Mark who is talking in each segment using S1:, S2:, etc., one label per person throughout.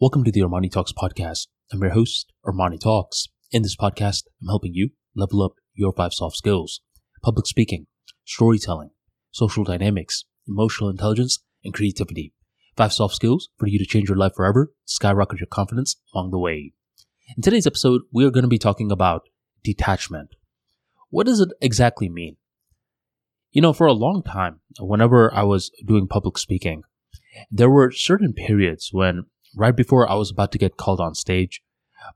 S1: Welcome to the Armani Talks podcast. I'm your host, Armani Talks. In this podcast, I'm helping you level up your five soft skills public speaking, storytelling, social dynamics, emotional intelligence, and creativity. Five soft skills for you to change your life forever, skyrocket your confidence along the way. In today's episode, we are going to be talking about detachment. What does it exactly mean? You know, for a long time, whenever I was doing public speaking, there were certain periods when right before I was about to get called on stage,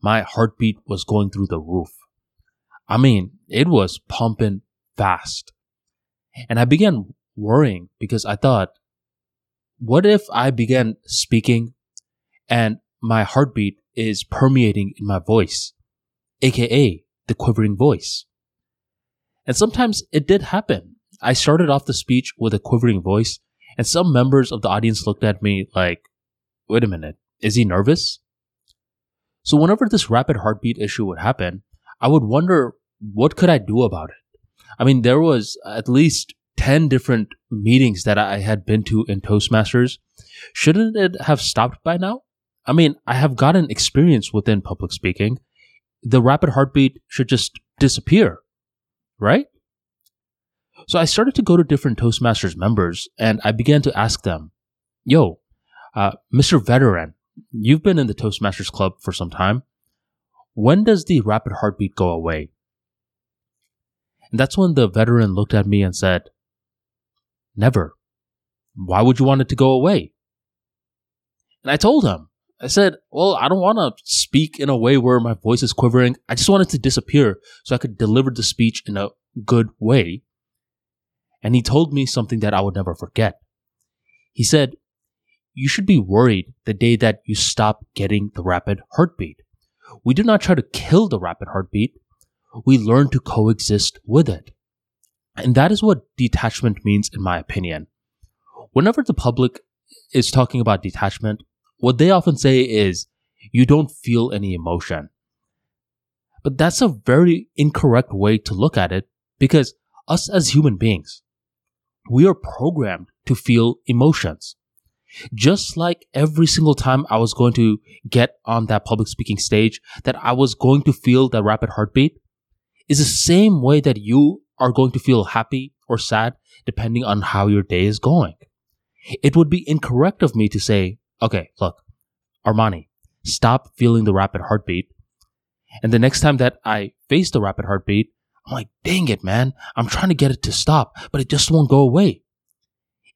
S1: my heartbeat was going through the roof. I mean, it was pumping fast. And I began worrying because I thought, what if I began speaking and my heartbeat is permeating in my voice, aka the quivering voice? And sometimes it did happen. I started off the speech with a quivering voice, and some members of the audience looked at me like, wait a minute, is he nervous? So whenever this rapid heartbeat issue would happen, I would wonder what could I do about it? I mean, there was at least 10 different meetings that I had been to in Toastmasters. Shouldn't it have stopped by now? I mean, I have gotten experience within public speaking. The rapid heartbeat should just disappear, right? So I started to go to different Toastmasters members and I began to ask them, yo, uh, Mr. Veteran, you've been in the Toastmasters Club for some time. When does the rapid heartbeat go away? And that's when the veteran looked at me and said, Never. Why would you want it to go away? And I told him, I said, Well, I don't want to speak in a way where my voice is quivering. I just want it to disappear so I could deliver the speech in a good way. And he told me something that I would never forget. He said, you should be worried the day that you stop getting the rapid heartbeat. We do not try to kill the rapid heartbeat. We learn to coexist with it. And that is what detachment means, in my opinion. Whenever the public is talking about detachment, what they often say is, you don't feel any emotion. But that's a very incorrect way to look at it because us as human beings, we are programmed to feel emotions. Just like every single time I was going to get on that public speaking stage, that I was going to feel that rapid heartbeat is the same way that you are going to feel happy or sad depending on how your day is going. It would be incorrect of me to say, okay, look, Armani, stop feeling the rapid heartbeat. And the next time that I face the rapid heartbeat, I'm like, dang it, man. I'm trying to get it to stop, but it just won't go away.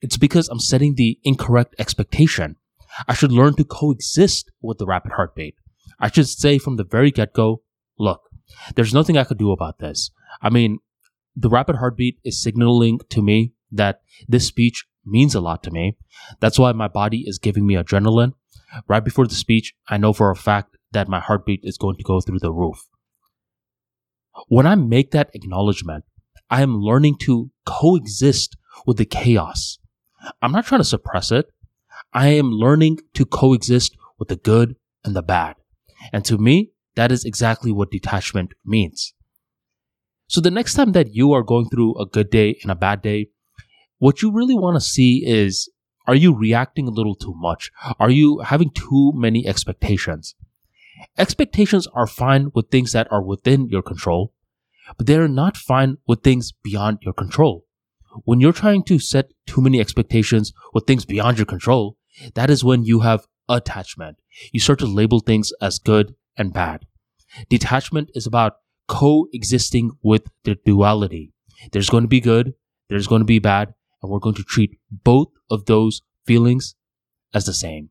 S1: It's because I'm setting the incorrect expectation. I should learn to coexist with the rapid heartbeat. I should say from the very get go, look, there's nothing I could do about this. I mean, the rapid heartbeat is signaling to me that this speech means a lot to me. That's why my body is giving me adrenaline. Right before the speech, I know for a fact that my heartbeat is going to go through the roof. When I make that acknowledgement, I am learning to coexist with the chaos. I'm not trying to suppress it. I am learning to coexist with the good and the bad. And to me, that is exactly what detachment means. So the next time that you are going through a good day and a bad day, what you really want to see is are you reacting a little too much? Are you having too many expectations? Expectations are fine with things that are within your control, but they are not fine with things beyond your control when you're trying to set too many expectations with things beyond your control, that is when you have attachment. You start to label things as good and bad. Detachment is about coexisting with the duality. There's going to be good, there's going to be bad, and we're going to treat both of those feelings as the same.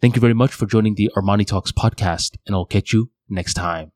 S1: Thank you very much for joining the Armani Talks podcast, and I'll catch you next time.